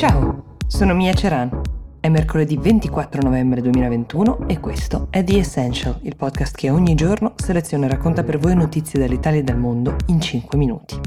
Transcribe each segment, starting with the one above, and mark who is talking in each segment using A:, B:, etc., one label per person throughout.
A: Ciao, sono Mia Ceran. È mercoledì 24 novembre 2021 e questo è The Essential, il podcast che ogni giorno seleziona e racconta per voi notizie dall'Italia e dal mondo in 5 minuti.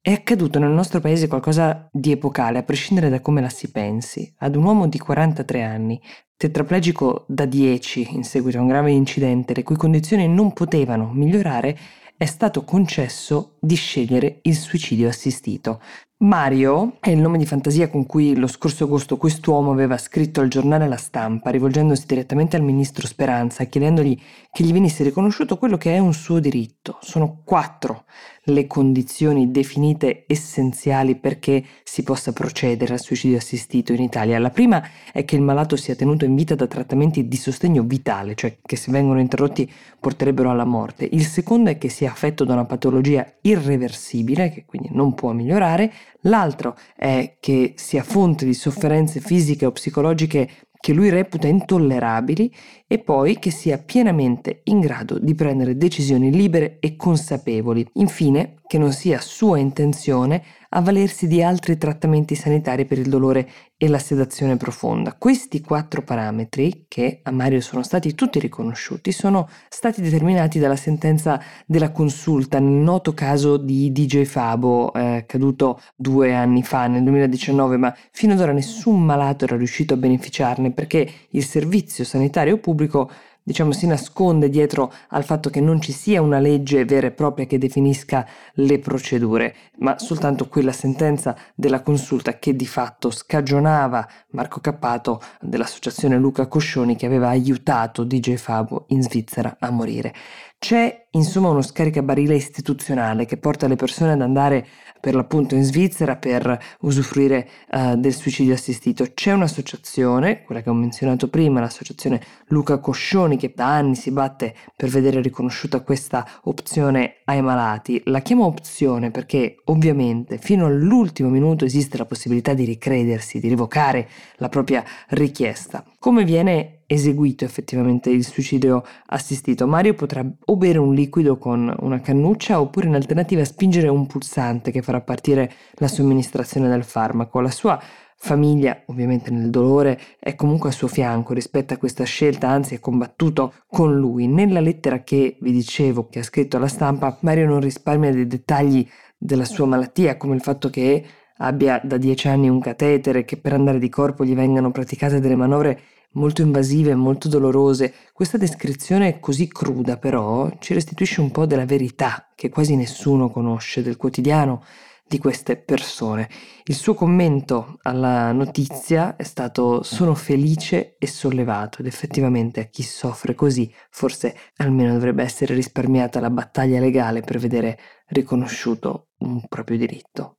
A: È accaduto nel nostro paese qualcosa di epocale, a prescindere da come la si pensi. Ad un uomo di 43 anni, tetraplegico da 10 in seguito a un grave incidente, le cui condizioni non potevano migliorare, è stato concesso di scegliere il suicidio assistito. Mario è il nome di fantasia con cui lo scorso agosto quest'uomo aveva scritto al giornale La Stampa, rivolgendosi direttamente al ministro Speranza, chiedendogli che gli venisse riconosciuto quello che è un suo diritto. Sono quattro le condizioni definite essenziali perché si possa procedere al suicidio assistito in Italia. La prima è che il malato sia tenuto in vita da trattamenti di sostegno vitale, cioè che se vengono interrotti porterebbero alla morte. Il secondo è che sia affetto da una patologia irreversibile, che quindi non può migliorare. L'altro è che sia fonte di sofferenze fisiche o psicologiche che lui reputa intollerabili e poi che sia pienamente in grado di prendere decisioni libere e consapevoli. Infine, che non sia sua intenzione avvalersi di altri trattamenti sanitari per il dolore e la sedazione profonda. Questi quattro parametri, che a Mario sono stati tutti riconosciuti, sono stati determinati dalla sentenza della consulta nel noto caso di DJ Fabo, eh, caduto due anni fa, nel 2019, ma fino ad ora nessun malato era riuscito a beneficiarne perché il servizio sanitario pubblico diciamo, si nasconde dietro al fatto che non ci sia una legge vera e propria che definisca le procedure, ma soltanto quella sentenza della consulta che di fatto scagionava Marco Cappato dell'associazione Luca Coscioni che aveva aiutato DJ Fabo in Svizzera a morire. C'è insomma uno scaricabarile istituzionale che porta le persone ad andare per l'appunto in Svizzera per usufruire uh, del suicidio assistito. C'è un'associazione, quella che ho menzionato prima, l'associazione Luca Coscioni, che da anni si batte per vedere riconosciuta questa opzione ai malati. La chiamo opzione perché ovviamente fino all'ultimo minuto esiste la possibilità di ricredersi, di rivocare la propria richiesta. Come viene eseguito effettivamente il suicidio assistito. Mario potrà o bere un liquido con una cannuccia oppure in alternativa spingere un pulsante che farà partire la somministrazione del farmaco. La sua famiglia, ovviamente nel dolore, è comunque a suo fianco rispetto a questa scelta, anzi è combattuto con lui. Nella lettera che vi dicevo, che ha scritto alla stampa, Mario non risparmia dei dettagli della sua malattia, come il fatto che abbia da dieci anni un catetere, che per andare di corpo gli vengano praticate delle manovre molto invasive molto dolorose. Questa descrizione così cruda però ci restituisce un po' della verità che quasi nessuno conosce del quotidiano di queste persone. Il suo commento alla notizia è stato sono felice e sollevato ed effettivamente a chi soffre così forse almeno dovrebbe essere risparmiata la battaglia legale per vedere riconosciuto un proprio diritto.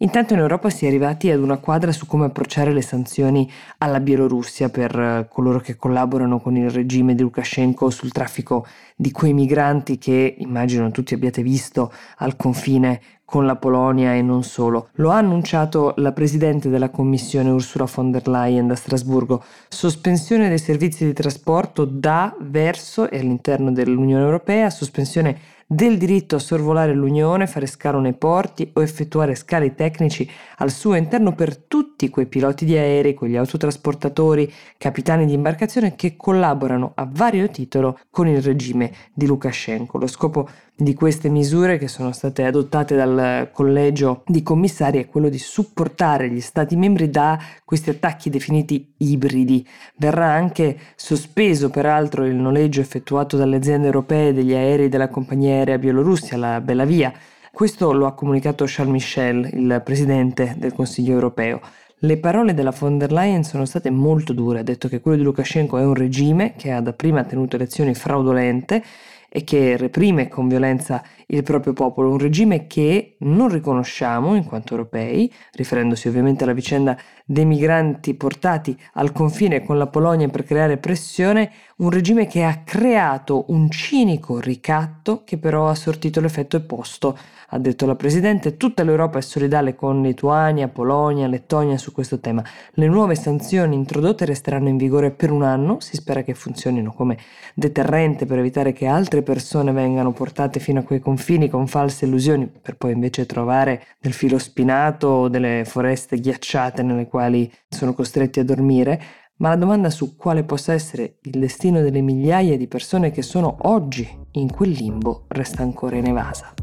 A: Intanto in Europa si è arrivati ad una quadra su come approcciare le sanzioni alla Bielorussia per eh, coloro che collaborano con il regime di Lukashenko sul traffico di quei migranti che immagino tutti abbiate visto al confine con la Polonia e non solo. Lo ha annunciato la Presidente della Commissione Ursula von der Leyen da Strasburgo. Sospensione dei servizi di trasporto da, verso e all'interno dell'Unione Europea, sospensione del diritto a sorvolare l'Unione, fare scalo nei porti o effettuare scali tecnici al suo interno per tutti quei piloti di aerei, quegli autotrasportatori, capitani di imbarcazione che collaborano a vario titolo con il regime di Lukashenko. Lo scopo di queste misure che sono state adottate dal collegio di commissari è quello di supportare gli stati membri da questi attacchi definiti ibridi. Verrà anche sospeso peraltro il noleggio effettuato dalle aziende europee degli aerei della compagnia aerea bielorussia, la Belavia. Questo lo ha comunicato Charles Michel, il presidente del Consiglio europeo. Le parole della von der Leyen sono state molto dure, ha detto che quello di Lukashenko è un regime che ha dapprima tenuto elezioni fraudolente e che reprime con violenza il proprio popolo, un regime che non riconosciamo in quanto europei, riferendosi ovviamente alla vicenda dei migranti portati al confine con la Polonia per creare pressione, un regime che ha creato un cinico ricatto che però ha sortito l'effetto opposto, ha detto la Presidente, tutta l'Europa è solidale con Lituania, Polonia, Lettonia su questo tema. Le nuove sanzioni introdotte resteranno in vigore per un anno, si spera che funzionino come deterrente per evitare che altre altre persone vengano portate fino a quei confini con false illusioni per poi invece trovare del filo spinato o delle foreste ghiacciate nelle quali sono costretti a dormire, ma la domanda su quale possa essere il destino delle migliaia di persone che sono oggi in quel limbo resta ancora inevasa.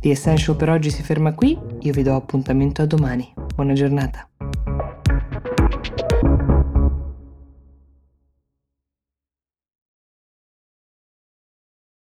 A: The Essential per oggi si ferma qui, io vi do appuntamento a domani. Buona giornata.